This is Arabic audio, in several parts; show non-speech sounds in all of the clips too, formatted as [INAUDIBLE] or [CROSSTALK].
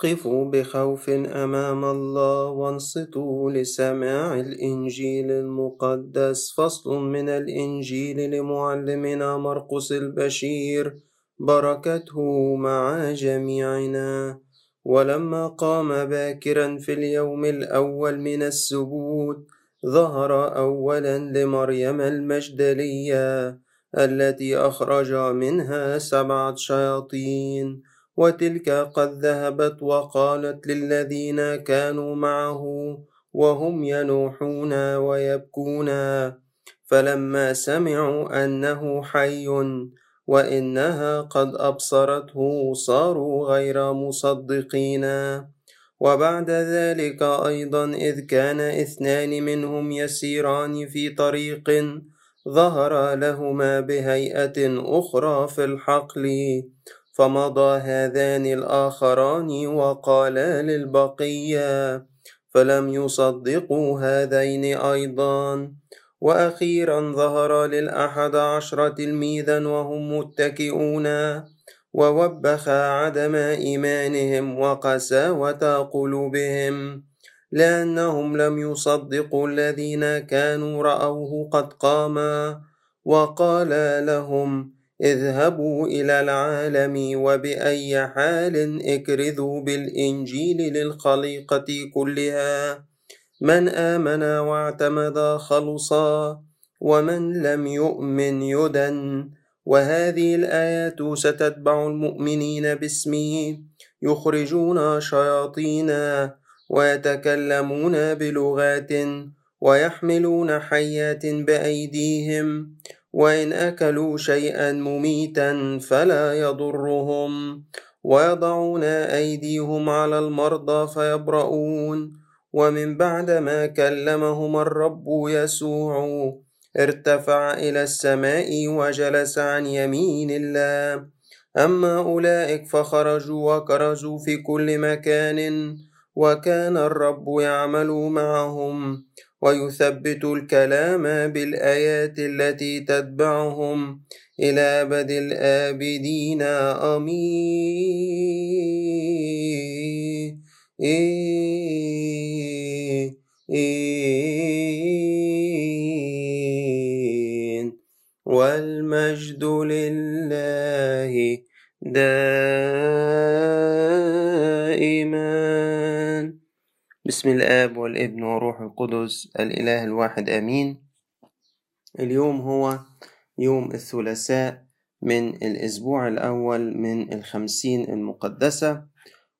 قفوا بخوف أمام الله وانصتوا لسماع الإنجيل المقدس. فصل من الإنجيل لمعلمنا مرقس البشير. بركته مع جميعنا. ولما قام باكرا في اليوم الأول من السبوت ظهر أولا لمريم المجدلية التي أخرج منها سبعة شياطين. وتلك قد ذهبت وقالت للذين كانوا معه وهم ينوحون ويبكون. فلما سمعوا أنه حي وإنها قد أبصرته صاروا غير مصدقين. وبعد ذلك أيضا إذ كان اثنان منهم يسيران في طريق ظهر لهما بهيئة أخرى في الحقل. فمضى هذان الآخران وقالا للبقية فلم يصدقوا هذين أيضا وأخيرا ظهر للأحد عشر تلميذا وهم متكئون ووبخ عدم إيمانهم وقساوة قلوبهم لأنهم لم يصدقوا الذين كانوا رأوه قد قام وقال لهم اذهبوا إلى العالم وبأي حال اكرذوا بالإنجيل للخليقة كلها. من آمن واعتمد خلصا ومن لم يؤمن يدن. وهذه الآيات ستتبع المؤمنين باسمه. يخرجون شياطين ويتكلمون بلغات ويحملون حيات بأيديهم. وإن أكلوا شيئا مميتا فلا يضرهم. ويضعون أيديهم على المرضى فيبرؤون. ومن بعد ما كلمهم الرب يسوع ارتفع إلى السماء وجلس عن يمين الله. أما أولئك فخرجوا وكرزوا في كل مكان وكان الرب يعمل معهم. ويثبت الكلام بالآيات التي تتبعهم إلى أبد الآبدين. آمين. والمجد لله دائما. بسم الآب والابن وروح القدس الإله الواحد آمين. اليوم هو يوم الثلاثاء من الأسبوع الأول من الخمسين المقدسة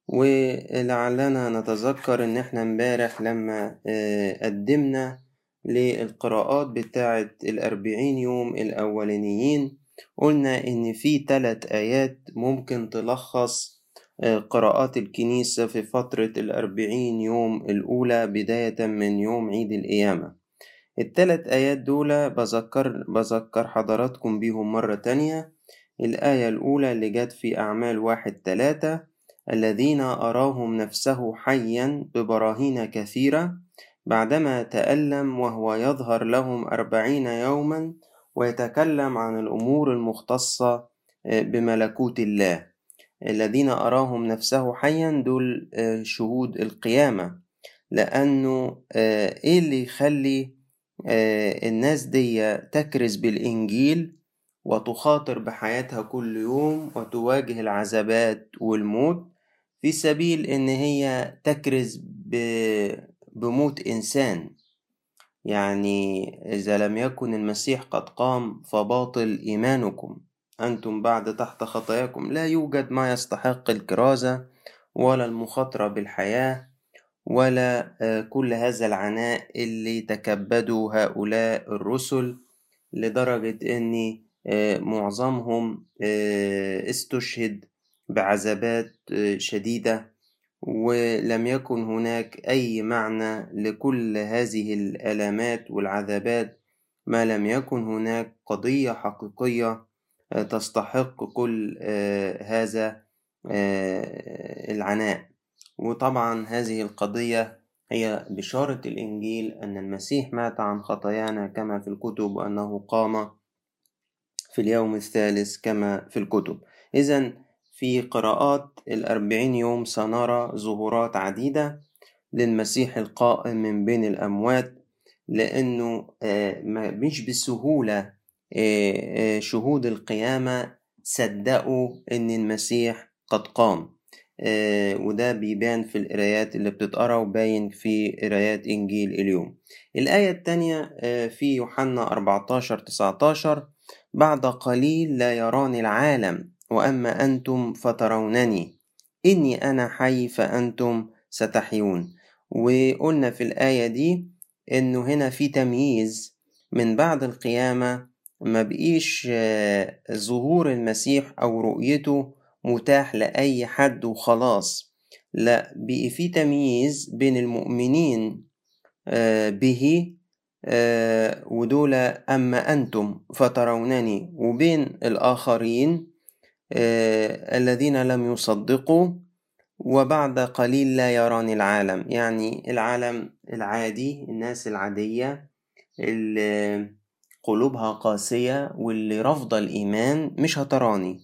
ولعلنا نتذكر إن إحنا امبارح لما قدمنا للقراءات بتاعة الأربعين يوم الأولانيين قلنا إن في تلات آيات ممكن تلخص قراءات الكنيسة في فترة الأربعين يوم الأولى بداية من يوم عيد القيامة. التلات آيات دول بذكر, بذكر حضراتكم بيهم مرة تانية. الآية الأولى اللي جت في أعمال واحد تلاتة. الذين أراهم نفسه حيا ببراهين كثيرة. بعدما تألم وهو يظهر لهم أربعين يوما ويتكلم عن الأمور المختصة بملكوت الله. الذين أراهم نفسه حيا دول شهود القيامة. لأنه إيه اللي يخلي الناس دي تكرز بالإنجيل وتخاطر بحياتها كل يوم وتواجه العذابات والموت؟ في سبيل إن هي تكرز بموت إنسان. يعني إذا لم يكن المسيح قد قام فباطل إيمانكم. أنتم بعد تحت خطاياكم لا يوجد ما يستحق الكرازة ولا المخاطرة بالحياة ولا كل هذا العناء اللي تكبدوا هؤلاء الرسل لدرجة أن معظمهم استشهد بعذابات شديدة ولم يكن هناك أي معنى لكل هذه الآلامات والعذابات ما لم يكن هناك قضية حقيقية تستحق كل هذا العناء. وطبعا هذه القضية هي بشارة الإنجيل أن المسيح مات عن خطايانا كما في الكتب وأنه قام في اليوم الثالث كما في الكتب. إذا في قراءات الأربعين يوم سنرى ظهورات عديدة للمسيح القائم من بين الأموات لأنه آه، مش بسهولة آه، آه، شهود القيامة صدقوا إن المسيح قد قام. وده بيبان في القرايات اللي بتتقرأ وباين في قرايات إنجيل اليوم. الآية التانية في يوحنا 14 19 بعد قليل لا يراني العالم وأما أنتم فترونني. إني أنا حي فأنتم ستحيون. وقلنا في الآية دي إنه هنا في تمييز من بعد القيامة ما بقيش آه، ظهور المسيح أو رؤيته متاح لأي حد وخلاص. لا بقي في تمييز بين المؤمنين آه، به آه، ودول أما أنتم فترونني وبين الآخرين الذين لم يصدقوا وبعد قليل لا يراني العالم. يعني العالم العادي الناس العادية اللي قلوبها قاسية واللي رافضة الإيمان مش هتراني.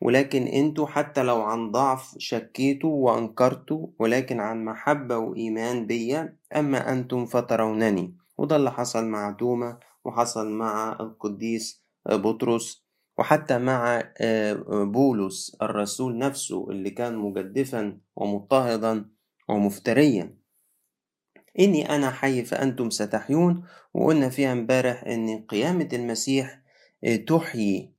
ولكن أنتوا حتى لو عن ضعف شكيتوا وأنكرتوا ولكن عن محبة وإيمان بيا أما أنتم فترونني. وده اللي حصل مع توما وحصل مع القديس بطرس وحتى مع آه، بولس الرسول نفسه اللي كان مجدفا ومضطهدا ومفتريا. إني أنا حي فأنتم ستحيون وقلنا فيها امبارح إن قيامة المسيح آه، تحيي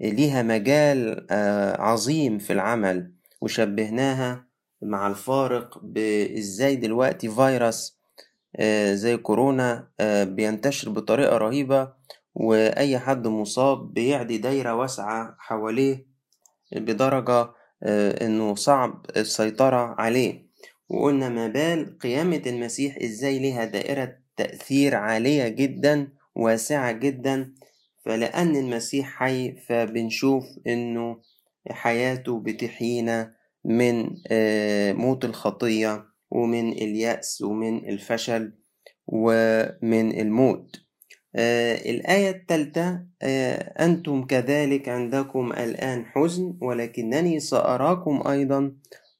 ليها مجال آه، عظيم في العمل وشبهناها مع الفارق بإزاي دلوقتي فيروس زي كورونا بينتشر بطريقة رهيبة وأي حد مصاب بيعدي دايرة واسعة حواليه بدرجة آه، إنه صعب السيطرة عليه. وقلنا ما بال قيامة المسيح إزاي ليها دائرة تأثير عالية جدا واسعة جدا. فلأن المسيح حي فبنشوف إنه حياته بتحيينا من آه، موت الخطية ومن اليأس ومن الفشل ومن الموت. آه الآية الثالثة آه أنتم كذلك عندكم الآن حزن ولكنني سأراكم أيضا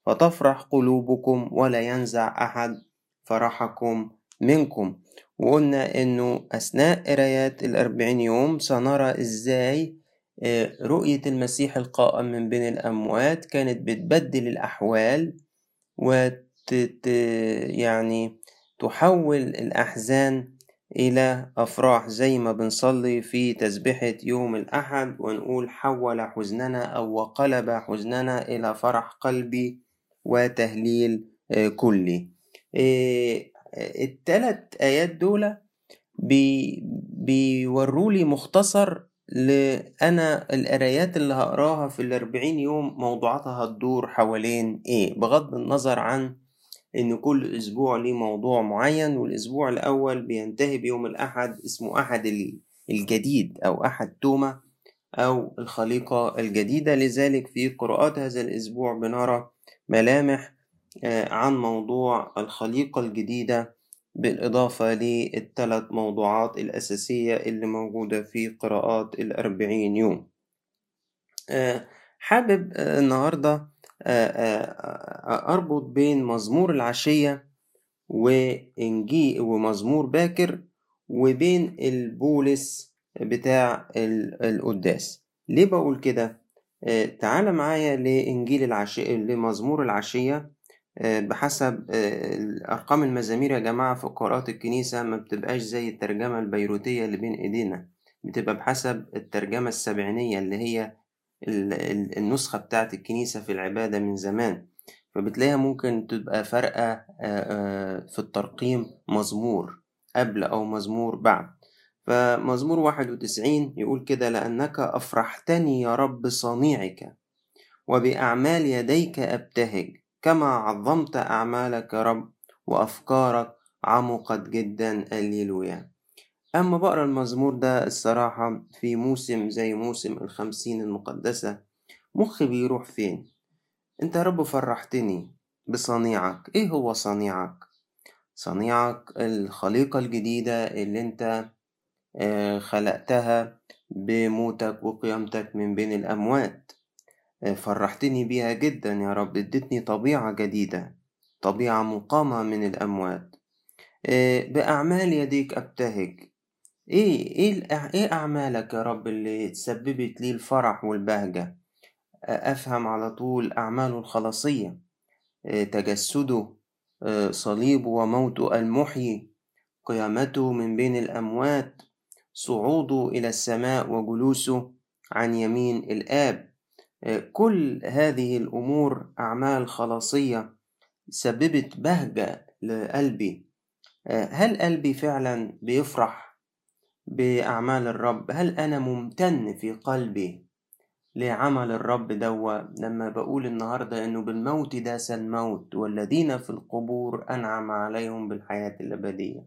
فتفرح قلوبكم ولا ينزع أحد فرحكم منكم. وقلنا إنه أثناء قرايات الأربعين يوم سنرى إزاي آه رؤية المسيح القائم من بين الأموات كانت بتبدل الأحوال وت يعني تحول الأحزان إلى أفراح زي ما بنصلي في تسبحة يوم الأحد ونقول حول حزننا أو وقلب حزننا إلى فرح قلبي. وتهليل آه، كلي. آه، التلات آيات دول بي بيورولي مختصر لأنا القرايات اللي هقراها في الأربعين يوم موضوعاتها هتدور حوالين إيه؟ بغض النظر عن إن كل أسبوع ليه موضوع معين والأسبوع الأول بينتهي بيوم الأحد اسمه أحد الجديد أو أحد توما أو الخليقة الجديدة. لذلك في قراءات هذا الأسبوع بنرى ملامح آه، عن موضوع الخليقة الجديدة بالإضافة للثلاث موضوعات الأساسية اللي موجودة في قراءات الأربعين يوم آه، حابب آه، النهاردة أربط بين مزمور العشية وإنجيل ومزمور باكر وبين البولس بتاع القداس ليه بقول كده؟ تعال معايا لإنجيل العشية لمزمور العشية بحسب أرقام المزامير يا جماعة في قراءات الكنيسة ما بتبقاش زي الترجمة البيروتية اللي بين إيدينا. بتبقى بحسب الترجمة السبعينية اللي هي النسخة بتاعت الكنيسة في العبادة من زمان. فبتلاقيها ممكن تبقى فارقة في الترقيم مزمور قبل أو مزمور بعد. فمزمور واحد وتسعين يقول كده لأنك أفرحتني يا رب صنيعك وبأعمال يديك أبتهج كما عظمت أعمالك يا رب وأفكارك عمقت جدا الليلويا أما بقرأ المزمور ده الصراحة في موسم زي موسم الخمسين المقدسة مخي بيروح فين؟ أنت يا رب فرحتني بصنيعك. إيه هو صنيعك؟ صنيعك الخليقة الجديدة اللي آه، خلقتها بموتك وقيامتك من بين الأموات. فرحتني بيها جدا يا رب ادتني طبيعة جديدة طبيعة مقامة من الأموات. بأعمال يديك أبتهج. إيه إيه إيه أعمالك يا رب اللي تسببت لي الفرح والبهجة؟ أفهم على طول أعماله الخلاصية. تجسده صليبه وموته المحيي. قيامته من بين الأموات صعوده إلى السماء وجلوسه عن يمين الآب. كل هذه الأمور أعمال خلاصية سببت بهجة لقلبي. هل قلبي فعلا بيفرح بأعمال الرب؟ هل أنا ممتن في قلبي لعمل الرب دوا؟ لما بقول النهاردة إنه بالموت داس الموت والذين في القبور أنعم عليهم بالحياة الأبدية.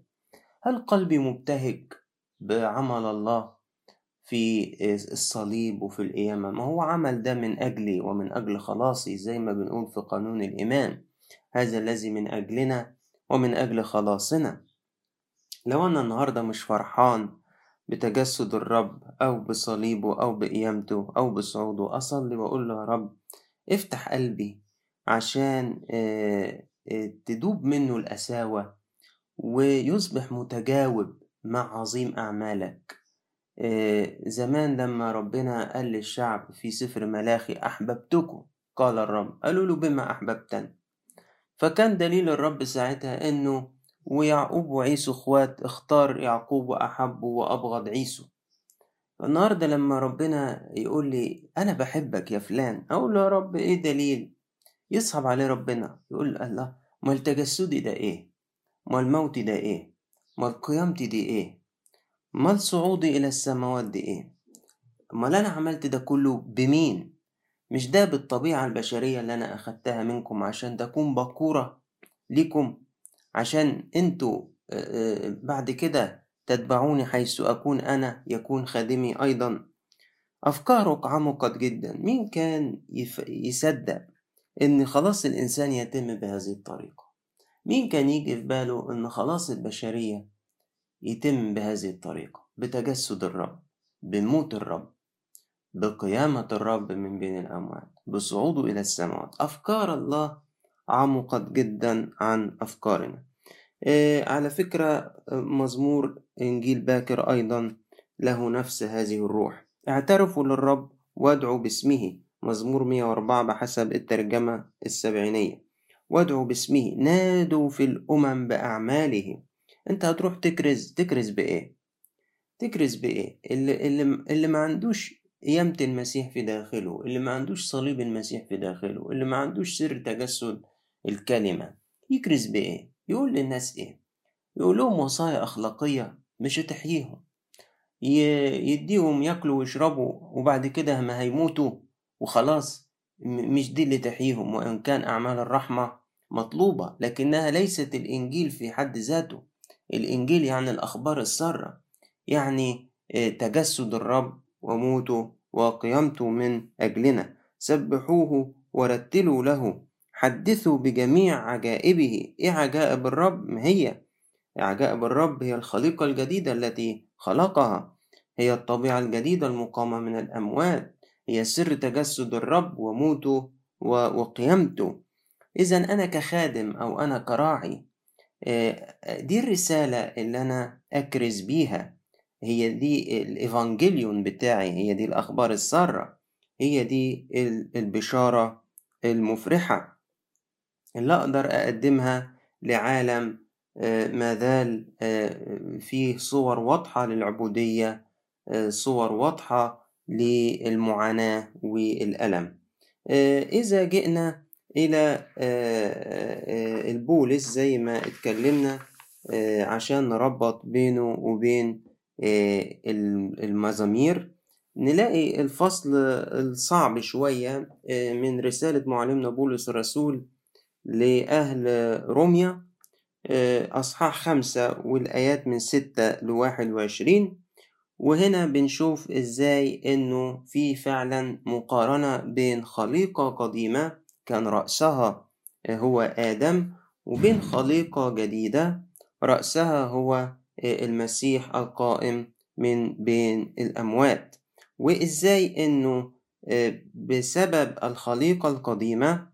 هل قلبي مبتهج؟ بعمل الله في الصليب وفي القيامة ما هو عمل ده من أجلي ومن أجل خلاصي زي ما بنقول في قانون الإيمان. هذا الذي من أجلنا ومن أجل خلاصنا. لو أنا النهاردة مش فرحان بتجسد الرب أو بصليبه أو بقيامته أو بصعوده أصلي وأقول له يا رب افتح قلبي عشان تدوب منه القساوة ويصبح متجاوب مع عظيم أعمالك. زمان لما ربنا قال للشعب في سفر ملاخي أحببتكم قال الرب قالوا له بما أحببتنا فكان دليل الرب ساعتها إنه ويعقوب وعيسو إخوات اختار يعقوب وأحبه وأبغض عيسو. النهاردة لما ربنا يقول لي أنا بحبك يا فلان. أقول له يا رب إيه دليل يصعب عليه ربنا. يقول الله ما تجسدي ده إيه؟ ما الموت ده إيه؟ ما قيامتي دي إيه؟ ما صعودي إلى السماوات دي إيه؟ أمال أنا عملت ده كله بمين؟ مش ده بالطبيعة البشرية اللي أنا أخدتها منكم عشان تكون بكورة ليكم؟ عشان أنتوا بعد كده تتبعوني حيث أكون أنا يكون خادمي أيضا. أفكارك عمقت جدا. مين كان يصدق إن خلاص الإنسان يتم بهذه الطريقة؟ مين كان يجي في باله إن خلاص البشرية يتم بهذه الطريقة؟ بتجسد الرب بموت الرب بقيامة الرب من بين الأموات بصعوده إلى السماوات. أفكار الله عمقت جدا عن أفكارنا. إيه على فكرة مزمور إنجيل باكر أيضا له نفس هذه الروح. اعترفوا للرب وادعوا باسمه. مزمور 104 بحسب الترجمة السبعينية. وادعوا باسمه نادوا في الأمم بأعماله أنت هتروح تكرز تكرز بإيه؟ تكرز بإيه؟ اللي, اللي, اللي ما عندوش قيامة المسيح في داخله اللي ما عندوش صليب المسيح في داخله اللي ما عندوش سر تجسد الكلمة يكرز بإيه؟ يقول للناس إيه؟ يقول لهم وصايا أخلاقية مش هتحييهم يديهم ياكلوا ويشربوا وبعد كده ما هيموتوا وخلاص مش دي اللي تحييهم وإن كان أعمال الرحمة مطلوبة لكنها ليست الإنجيل في حد ذاته. الإنجيل يعني الأخبار السارة يعني تجسد الرب وموته وقيامته من أجلنا. سبحوه ورتلوا له. حدثوا بجميع عجائبه. إيه عجائب الرب؟ ما هي؟ عجائب الرب هي الخليقة الجديدة التي خلقها. هي الطبيعة الجديدة المقامة من الأموات. هي سر تجسد الرب وموته وقيامته إذا أنا كخادم أو أنا كراعي دي الرسالة اللي أنا أكرز بيها. هي دي الإيفانجيليون بتاعي هي دي الأخبار السارة هي دي البشارة المفرحة اللي أقدر أقدمها لعالم ما زال فيه صور واضحة للعبودية صور واضحة للمعاناة والألم. إذا جئنا إلى البولس زي ما اتكلمنا عشان نربط بينه وبين المزامير. نلاقي الفصل الصعب شوية من رسالة معلمنا بولس الرسول لأهل روميا أصحاح خمسة والآيات من ستة لواحد وعشرين. وهنا بنشوف إزاي إنه في فعلا مقارنة بين خليقة قديمة كان رأسها هو آدم وبين خليقة جديدة. رأسها هو المسيح القائم من بين الأموات. وإزاي إنه بسبب الخليقة القديمة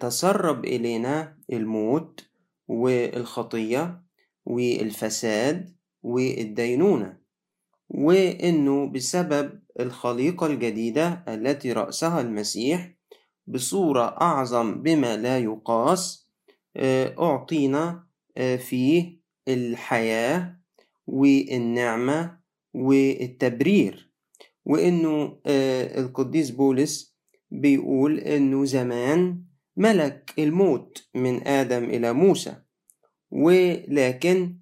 تسرب إلينا الموت والخطية والفساد والدينونة. وإنه بسبب الخليقة الجديدة التي رأسها المسيح بصورة أعظم بما لا يقاس أعطينا فيه الحياة والنعمة والتبرير. وإنه القديس بولس بيقول إنه زمان ملك الموت من آدم إلى موسى ولكن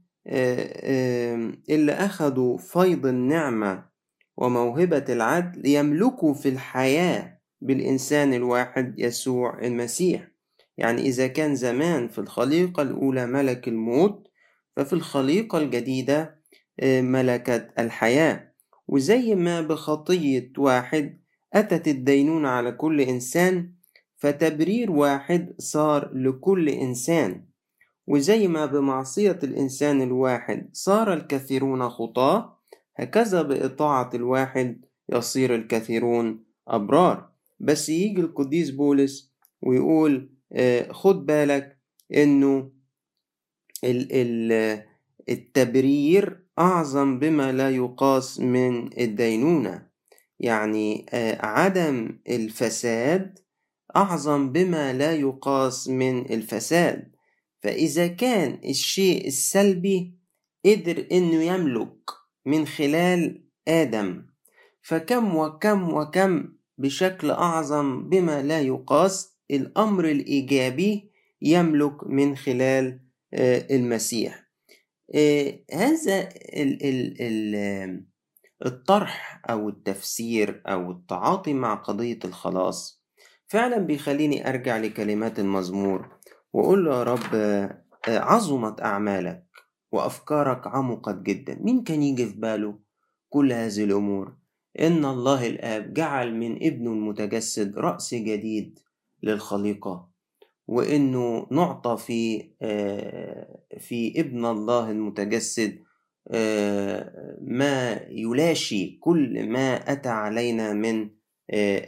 اللي أخدوا فيض النعمة وموهبة العدل يملكوا في الحياة بالإنسان الواحد يسوع المسيح. يعني إذا كان زمان في الخليقة الأولى ملك الموت ففي الخليقة الجديدة ملكت الحياة. وزي ما بخطية واحد أتت الدينونة على كل إنسان فتبرير واحد صار لكل إنسان. وزي ما بمعصية الإنسان الواحد صار الكثيرون خطاة هكذا بإطاعة الواحد يصير الكثيرون أبرار. بس يجي القديس بولس ويقول خد بالك إنه التبرير أعظم بما لا يقاس من الدينونة. يعني عدم الفساد أعظم بما لا يقاس من الفساد. فإذا كان الشيء السلبي قدر إنه يملك من خلال آدم فكم وكم وكم بشكل أعظم بما لا يقاس الأمر الإيجابي يملك من خلال المسيح. هذا الطرح أو التفسير أو التعاطي مع قضية الخلاص فعلا بيخليني أرجع لكلمات المزمور وأقول له يا رب عظمت أعمالك وأفكارك عمقت جدا. مين كان يجي في باله كل هذه الأمور؟ إن الله الآب جعل من ابنه المتجسد رأس جديد للخليقة وإنه نعطى في في ابن الله المتجسد ما يلاشي كل ما أتى علينا من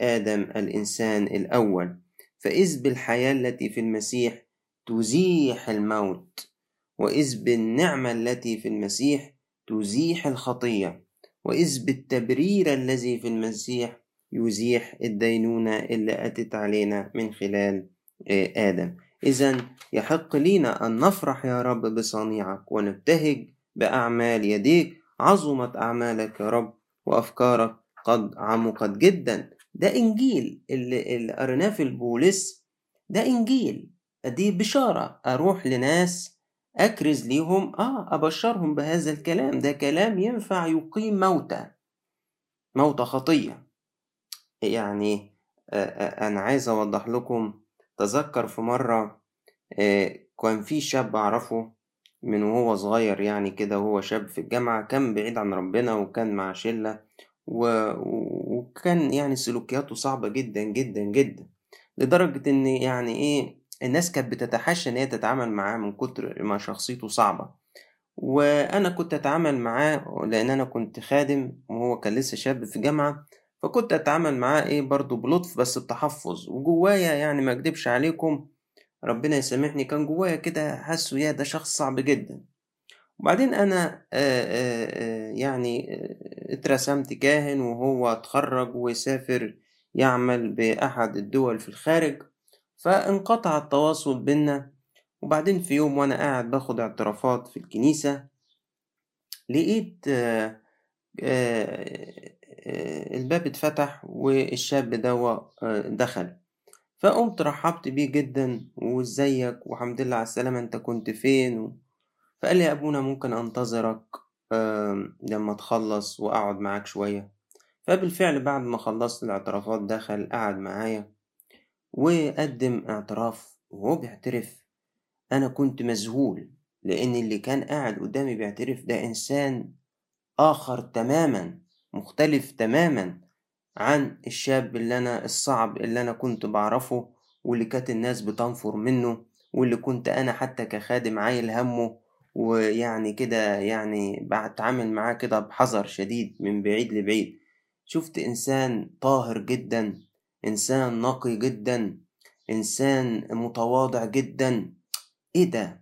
آدم الإنسان الأول. فإذ بالحياة التي في المسيح تزيح الموت وإذ بالنعمة التي في المسيح تزيح الخطية. وإذ بالتبرير الذي في المسيح يزيح الدينونة اللي أتت علينا من خلال آدم. إذا يحق لينا أن نفرح يا رب بصنيعك ونبتهج بأعمال يديك. عظمت أعمالك يا رب وأفكارك قد عمقت جدا. ده إنجيل اللي, اللي في البولس ده إنجيل. دي بشارة أروح لناس أكرز ليهم آه أبشرهم بهذا الكلام ده كلام ينفع يقيم موتى موتى خطية يعني أنا عايز أوضح لكم تذكر في مرة كان في شاب أعرفه من وهو صغير يعني كده وهو شاب في الجامعة كان بعيد عن ربنا وكان مع شلة. وكان يعني سلوكياته صعبة جدا جدا جدا لدرجة إن يعني إيه الناس كانت بتتحاشى إن هي تتعامل معاه من كتر ما شخصيته صعبة. وأنا كنت أتعامل معاه لأن أنا كنت خادم وهو كان لسه شاب في جامعة فكنت أتعامل معاه إيه برضه بلطف بس بتحفظ. وجوايا يعني ما أكدبش عليكم ربنا يسامحني كان جوايا كده حاسه يا ده شخص صعب جدا. وبعدين أنا آآ آآ يعني اترسمت كاهن وهو اتخرج وسافر يعمل بأحد الدول في الخارج. فانقطع التواصل بينا وبعدين في يوم وأنا قاعد باخد اعترافات في الكنيسة لقيت آآ الباب اتفتح والشاب دوا دخل. فقمت رحبت بيه جدا وإزيك؟ وحمد لله على السلامة أنت كنت فين. فقال لي يا أبونا ممكن أنتظرك لما تخلص وأقعد معاك شوية. فبالفعل بعد ما خلصت الإعترافات دخل قعد معايا. وقدم اعتراف وهو بيعترف أنا كنت مذهول لأن اللي كان قاعد قدامي بيعترف ده إنسان آخر تماما مختلف تماما عن الشاب اللي أنا الصعب اللي أنا كنت بعرفه واللي كانت الناس بتنفر منه واللي كنت أنا حتى كخادم عايل همه ويعني كده يعني بتعامل معاه كده بحذر شديد من بعيد لبعيد. شفت إنسان طاهر جدا إنسان نقي جدا إنسان متواضع جدا. إيه ده؟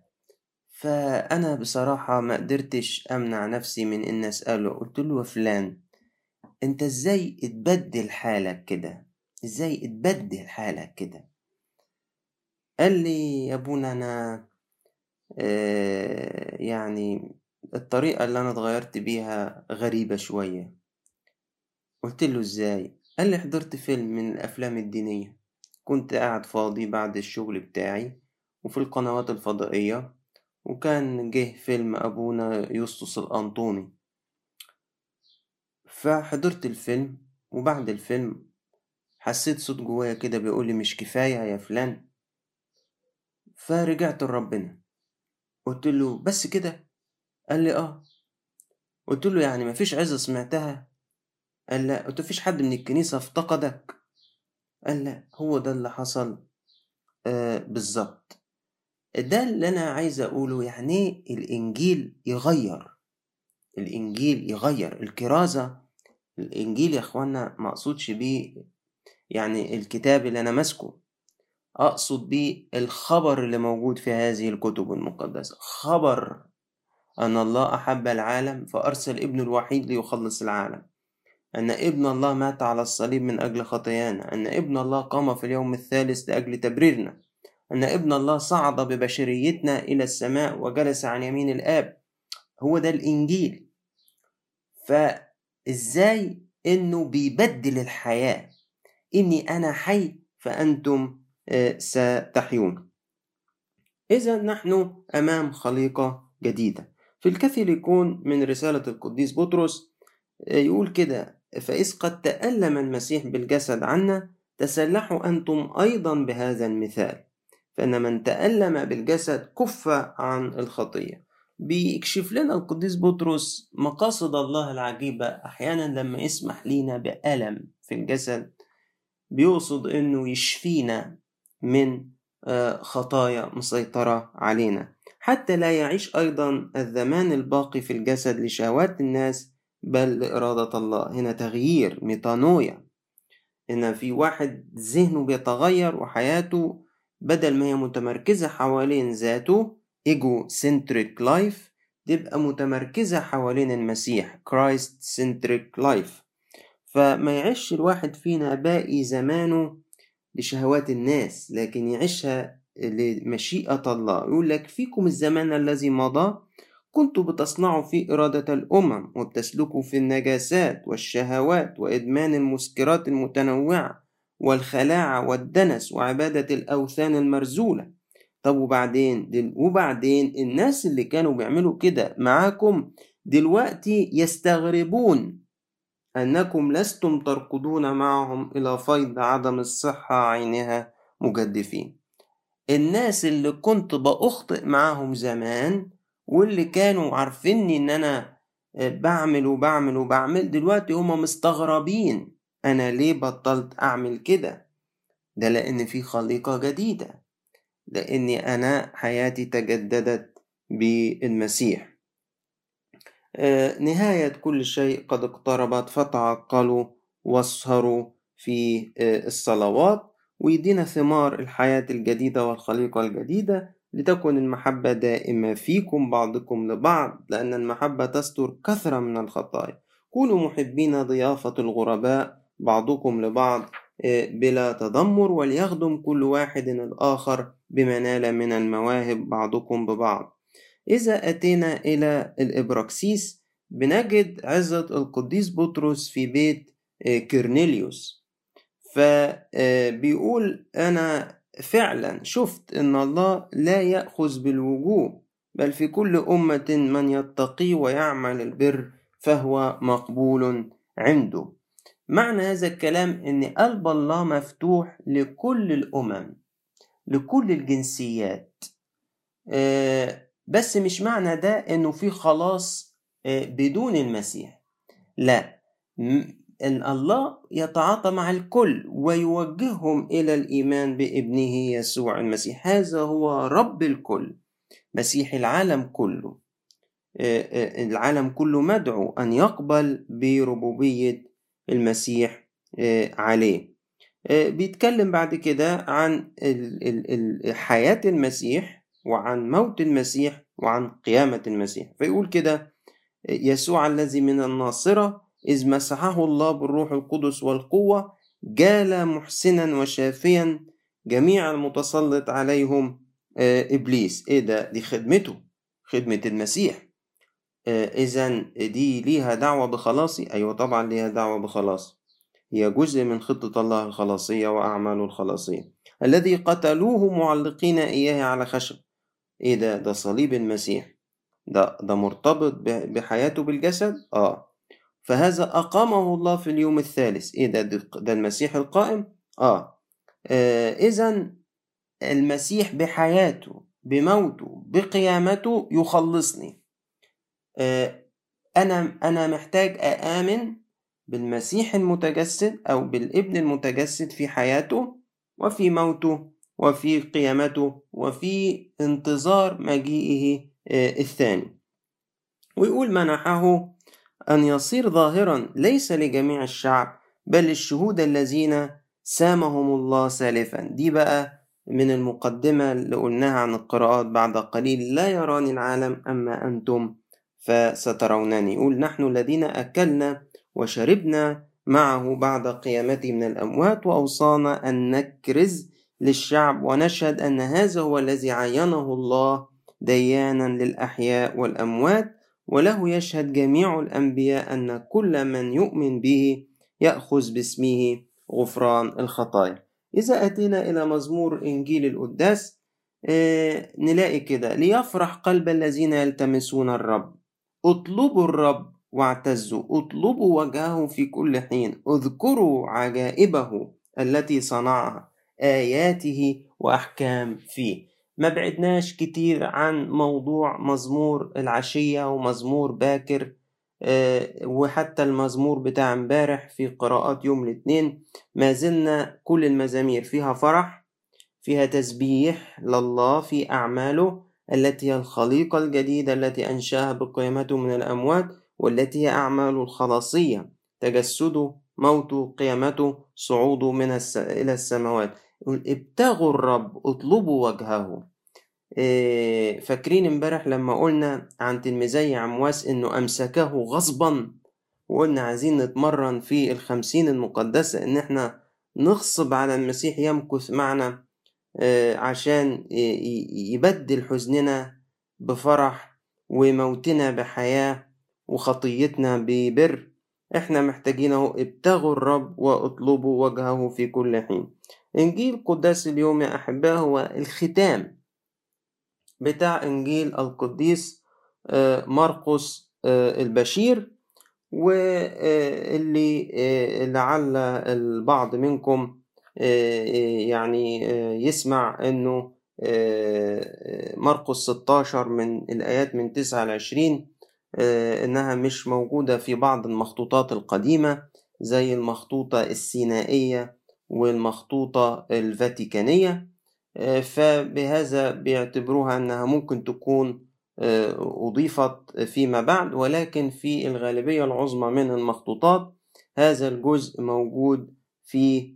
فأنا بصراحة ما قدرتش أمنع نفسي من إن أسأله. قلت له فلان أنت إزاي اتبدل حالك كده؟ إزاي اتبدل حالك كده؟ قال لي يا أبونا أنا آه يعني الطريقة اللي أنا اتغيرت بيها غريبة شوية. قلت له إزاي؟ قال لي حضرت فيلم من الأفلام الدينية؟ كنت قاعد فاضي بعد الشغل بتاعي وفي القنوات الفضائية وكان جه فيلم أبونا يسطس الأنطوني. فحضرت الفيلم وبعد الفيلم حسيت صوت جوايا كده بيقولي مش كفاية يا فلان. فرجعت لربنا. قلت له بس كده؟ قال لي آه. قلت له يعني مفيش عظة سمعتها؟ قال لا قلت مفيش حد من الكنيسة افتقدك. قال لا هو ده اللي حصل. آه بالظبط. ده اللي أنا عايز أقوله. يعني إيه الإنجيل يغير؟ الإنجيل يغير. الكرازة الإنجيل يا إخوانا مقصودش بيه يعني الكتاب اللي أنا ماسكه. أقصد بيه الخبر اللي موجود في هذه الكتب المقدسة. خبر أن الله أحب العالم فأرسل ابنه الوحيد ليخلص العالم. أن ابن الله مات على الصليب من أجل خطايانا أن ابن الله قام في اليوم الثالث لأجل تبريرنا أن ابن الله صعد ببشريتنا إلى السماء وجلس عن يمين الآب. هو ده الإنجيل. فإزاي إنه بيبدل الحياة؟ إني أنا حي فأنتم ستحيون. إذا نحن أمام خليقة جديدة. في الكاثوليكون من رسالة القديس بطرس يقول كده فإذ قد تألم المسيح بالجسد عنا تسلحوا أنتم أيضا بهذا المثال. فإن من تألم بالجسد كف عن الخطية. بيكشف لنا القديس بطرس مقاصد الله العجيبة. أحيانا لما يسمح لينا بألم في الجسد بيقصد إنه يشفينا من خطايا مسيطرة علينا. حتى لا يعيش أيضا الزمان الباقي في الجسد لشهوات الناس بل لإرادة الله. هنا تغيير ميتانويا. هنا في واحد ذهنه بيتغير وحياته بدل ما هي متمركزة حوالين ذاته egocentric life تبقى متمركزة حوالين المسيح Christ-centric life فما يعيش الواحد فينا باقي زمانه لشهوات الناس لكن يعيشها لمشيئة الله. يقول يكفيكم الزمان الذي مضى كنت بتصنعوا في إرادة الأمم وبتسلكوا في النجاسات والشهوات وإدمان المسكرات المتنوعة والخلاعة والدنس وعبادة الأوثان المرزولة طب وبعدين. وبعدين الناس اللي كانوا بيعملوا كده معاكم دلوقتي يستغربون أنكم لستم تركضون معهم إلى فيض عدم الصحة عينها مجدفين الناس اللي كنت بأخطئ معاهم زمان واللي كانوا عارفيني إن أنا بعمل وبعمل وبعمل دلوقتي هما مستغربين أنا ليه بطلت أعمل كده؟ ده لأن في خليقة جديدة لأني أنا حياتي تجددت بالمسيح. آه نهاية كل شيء قد اقتربت فتعقلوا واسهروا في آه الصلوات ويدينا ثمار الحياة الجديدة والخليقة الجديدة. لتكن المحبة دائمة فيكم بعضكم لبعض لأن المحبة تستر كثرة من الخطايا. كونوا محبين ضيافة الغرباء بعضكم لبعض بلا تذمر وليخدم كل واحد الآخر بما نال من المواهب بعضكم ببعض. إذا أتينا إلى الإبراكسيس بنجد عزة القديس بطرس في بيت كيرنيليوس فبيقول أنا فعلا شفت إن الله لا يأخذ بالوجوه بل في كل أمة من يتقي ويعمل البر فهو مقبول عنده. معنى هذا الكلام إن قلب الله مفتوح لكل الأمم لكل الجنسيات. بس مش معنى ده إنه في خلاص بدون المسيح. لا إن الله يتعاطى مع الكل ويوجههم إلى الإيمان بابنه يسوع المسيح. هذا هو رب الكل مسيح العالم كله. العالم كله مدعو أن يقبل بربوبية المسيح عليه. بيتكلم بعد كده عن حياة المسيح وعن موت المسيح وعن قيامة المسيح. فيقول كده يسوع الذي من الناصرة إذ مسحه الله بالروح القدس والقوة جال محسنا وشافيا جميع المتسلط عليهم إبليس. إيه ده؟ دي خدمته خدمة المسيح. إذا دي ليها دعوة بخلاصي؟ أيوة طبعا ليها دعوة بخلاصي. هي جزء من خطة الله الخلاصية وأعماله الخلاصية. الذي قتلوه معلقين إياه على خشب. إيه ده؟ ده صليب المسيح. ده ده مرتبط بحياته بالجسد؟ آه. فهذا أقامه الله في اليوم الثالث. إيه ده ده المسيح القائم؟ آه, آه إذا المسيح بحياته بموته بقيامته يخلصني. آه أنا أنا محتاج أآمن بالمسيح المتجسد أو بالابن المتجسد في حياته وفي موته وفي قيامته وفي انتظار مجيئه الثاني. ويقول منحه أن يصير ظاهرا ليس لجميع الشعب بل للشهود الذين سامهم الله سالفا. دي بقى من المقدمة اللي قلناها عن القراءات بعد قليل. لا يراني العالم أما أنتم فسترونني. يقول نحن الذين أكلنا وشربنا معه بعد قيامته من الأموات وأوصانا أن نكرز للشعب ونشهد أن هذا هو الذي عينه الله ديانا للأحياء والأموات. وله يشهد جميع الأنبياء أن كل من يؤمن به يأخذ باسمه غفران الخطايا. إذا أتينا إلى مزمور إنجيل القداس آه نلاقي كده ليفرح قلب الذين يلتمسون الرب. اطلبوا الرب واعتزوا اطلبوا وجهه في كل حين. اذكروا عجائبه التي صنعها آياته وأحكام فيه. ما بعدناش كتير عن موضوع مزمور العشية ومزمور باكر أه وحتى المزمور بتاع امبارح في قراءات يوم الاثنين. ما زلنا كل المزامير فيها فرح فيها تسبيح لله في أعماله التي هي الخليقة الجديدة التي أنشأها بقيامته من الأموات والتي هي أعماله الخلاصية. تجسده موته قيامته صعوده من الس... إلى السماوات. يقول ابتغوا الرب اطلبوا وجهه. إيه فاكرين امبارح لما قلنا عن تلميذي عمواس إنه أمسكه غصبا وقلنا عايزين نتمرن في الخمسين المقدسة إن إحنا نغصب على المسيح يمكث معنا إيه عشان يبدل حزننا بفرح وموتنا بحياة وخطيتنا ببر. إحنا محتاجينه ابتغوا الرب واطلبوا وجهه في كل حين. إنجيل قداس اليوم يا أحباء هو الختام بتاع إنجيل القديس مرقس البشير واللي لعل البعض منكم يعني يسمع إنه مرقس 16 من الآيات من 9 ل 20 إنها مش موجودة في بعض المخطوطات القديمة زي المخطوطة السينائية والمخطوطة الفاتيكانية فبهذا بيعتبروها أنها ممكن تكون أضيفت فيما بعد ولكن في الغالبية العظمى من المخطوطات هذا الجزء موجود في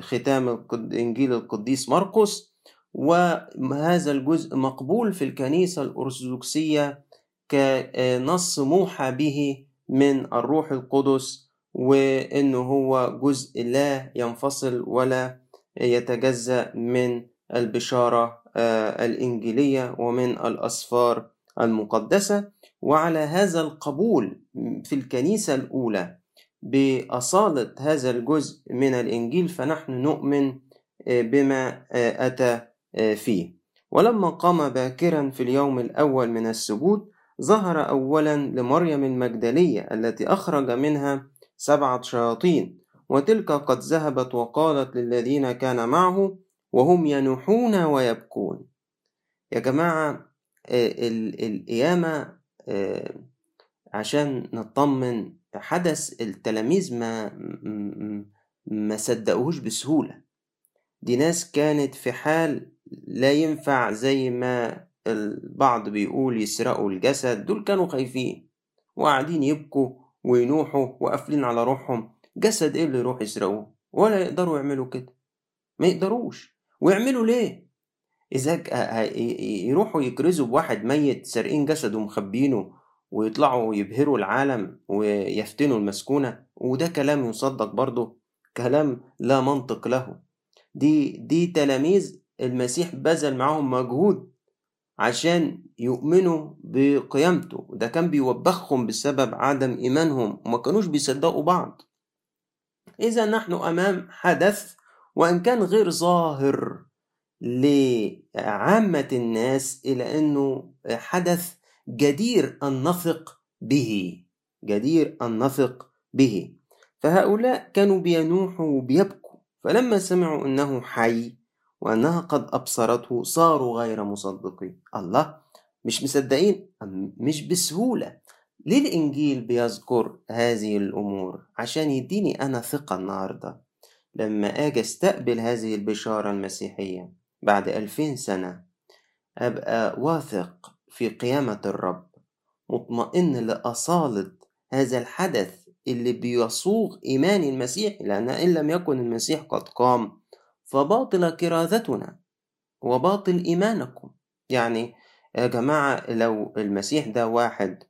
ختام إنجيل القديس مرقس وهذا الجزء مقبول في الكنيسة الأرثوذكسية كنص موحى به من الروح القدس وإنه هو جزء لا ينفصل ولا يتجزأ من البشارة الإنجيلية ومن الأسفار المقدسة. وعلى هذا القبول في الكنيسة الأولى بأصالة هذا الجزء من الإنجيل فنحن نؤمن بما أتى فيه. ولما قام باكرا في اليوم الأول من السجود ظهر أولا لمريم المجدلية التي أخرج منها سبعة شياطين وتلك قد ذهبت وقالت للذين كان معه وهم ينوحون ويبكون. يا جماعة القيامة عشان نطمن حدث التلاميذ ما ما صدقوهوش بسهولة. دي ناس كانت في حال لا ينفع زي ما البعض بيقول يسرقوا الجسد دول كانوا خايفين وقاعدين يبكوا وينوحوا وقافلين على روحهم. جسد إيه اللي يروح يسرقوه ولا يقدروا يعملوا كده. ما يقدروش. ويعملوا ليه؟ إذا يروحوا يكرزوا بواحد ميت سارقين جسده ومخبينه ويطلعوا يبهروا العالم ويفتنوا المسكونة. وده كلام يصدق برضه. كلام لا منطق له. دي دي تلاميذ المسيح بذل معاهم مجهود. عشان يؤمنوا بقيامته. ده كان بيوبخهم بسبب عدم إيمانهم وما كانوش بيصدقوا بعض. إذا نحن أمام حدث وإن كان غير ظاهر لعامة الناس إلى أنه حدث جدير أن نثق به جدير أن نثق به. فهؤلاء كانوا بينوحوا وبيبكوا. فلما سمعوا أنه حي وأنها قد أبصرته صاروا غير مصدقين. الله مش مصدقين؟ مش بسهولة. ليه الإنجيل بيذكر هذه الأمور؟ عشان يديني أنا ثقة النهاردة. لما أجي أستقبل هذه البشارة المسيحية بعد ألفين سنة أبقى واثق في قيامة الرب مطمئن لأصالة هذا الحدث اللي بيصوغ إيمان المسيح لأن إن لم يكن المسيح قد قام فباطل كراذتنا وباطل إيمانكم. يعني يا جماعة لو المسيح ده واحد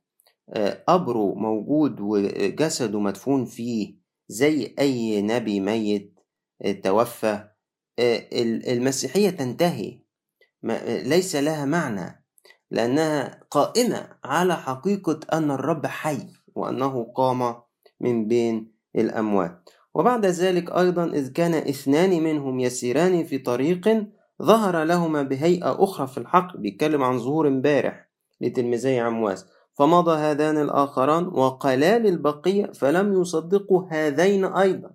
آه، قبره موجود وجسده مدفون فيه زي أي نبي ميت آه، توفى آه، المسيحية تنتهي. ليس لها معنى لأنها قائمة على حقيقة أن الرب حي وأنه قام من بين الأموات. وبعد ذلك أيضا إذ كان اثنان منهم يسيران في طريق ظهر لهما بهيئة أخرى في الحق بيتكلم عن ظهور امبارح لتلميذي عمواس. فمضى هذان الآخران وقلا للبقية فلم يصدقوا هذين أيضا.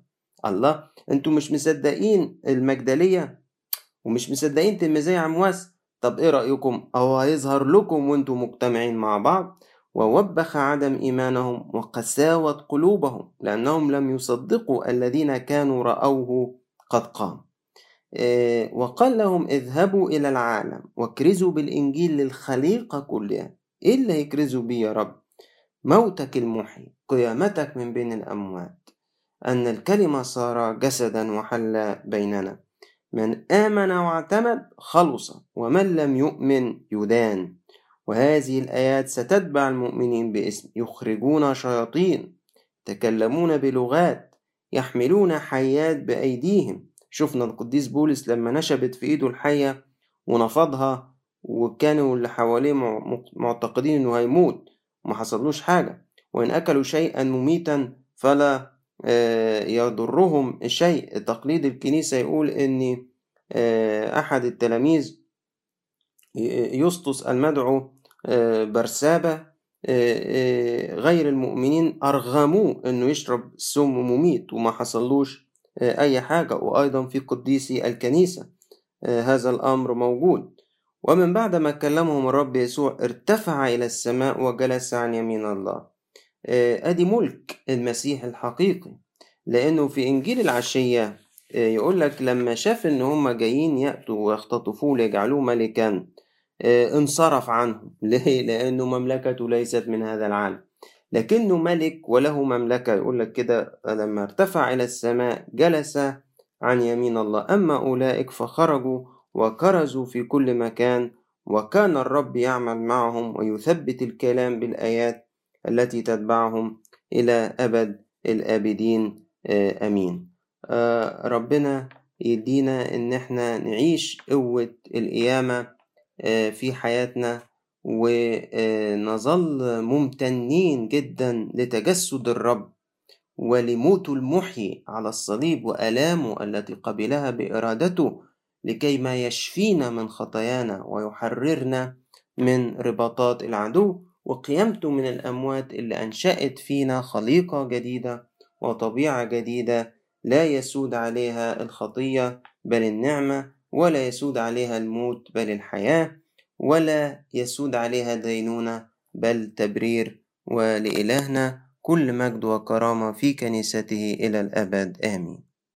الله أنتوا مش مصدقين المجدلية؟ ومش مصدقين تلميذي عمواس؟ طب إيه رأيكم؟ أو هيظهر لكم وأنتم مجتمعين مع بعض؟ ووبخ عدم إيمانهم وقساوة قلوبهم لأنهم لم يصدقوا الذين كانوا رأوه قد قام. إيه، وقال لهم اذهبوا إلى العالم واكرزوا بالإنجيل للخليقة كلها. إيه اللي هيكرزوا بيه يا رب؟ موتك المحيي قيامتك من بين الأموات. أن الكلمة صار جسدا وحل بيننا. من آمن واعتمد خلص ومن لم يؤمن يدان. وهذه الآيات ستتبع المؤمنين باسم يخرجون شياطين يتكلمون بلغات يحملون حيات بأيديهم. شفنا القديس بولس لما نشبت في إيده الحية ونفضها وكانوا اللي حواليه معتقدين إنه هيموت وما حصلوش حاجة. وإن أكلوا شيئا مميتا فلا آه، يضرهم شيء. تقليد الكنيسة يقول إن آه، أحد التلاميذ يسطس المدعو برسابة غير المؤمنين أرغموه إنه يشرب سم مميت وما حصلوش أي حاجة. وأيضا في قديسي الكنيسة هذا الأمر موجود. ومن بعد ما كلمهم الرب يسوع ارتفع إلى السماء وجلس عن يمين الله. آه، أدي ملك المسيح الحقيقي لأنه في إنجيل العشية آه، يقول لك لما شاف إن هم جايين يأتوا ويختطفوه ليجعلوه ملكا آه، انصرف عنهم [LAUGHS] ليه؟ لأنه مملكته ليست من هذا العالم. لكنه ملك وله مملكة. يقول لك كده لما ارتفع إلى السماء جلس عن يمين الله. أما أولئك فخرجوا وكرزوا في كل مكان وكان الرب يعمل معهم ويثبت الكلام بالآيات التي تتبعهم إلى أبد الآبدين. آه، أمين. آه، ربنا يدينا إن إحنا نعيش قوة القيامة. آه، في حياتنا ونظل ممتنين جدا لتجسد الرب ولموته المحيي على الصليب وآلامه التي قبلها بإرادته لكي ما يشفينا من خطايانا ويحررنا من رباطات العدو وقيامته من الأموات اللي أنشأت فينا خليقة جديدة وطبيعة جديدة لا يسود عليها الخطية بل النعمة ولا يسود عليها الموت بل الحياة ولا يسود عليها دينونة بل تبرير. ولإلهنا كل مجد وكرامة في كنيسته إلى الأبد. آمين.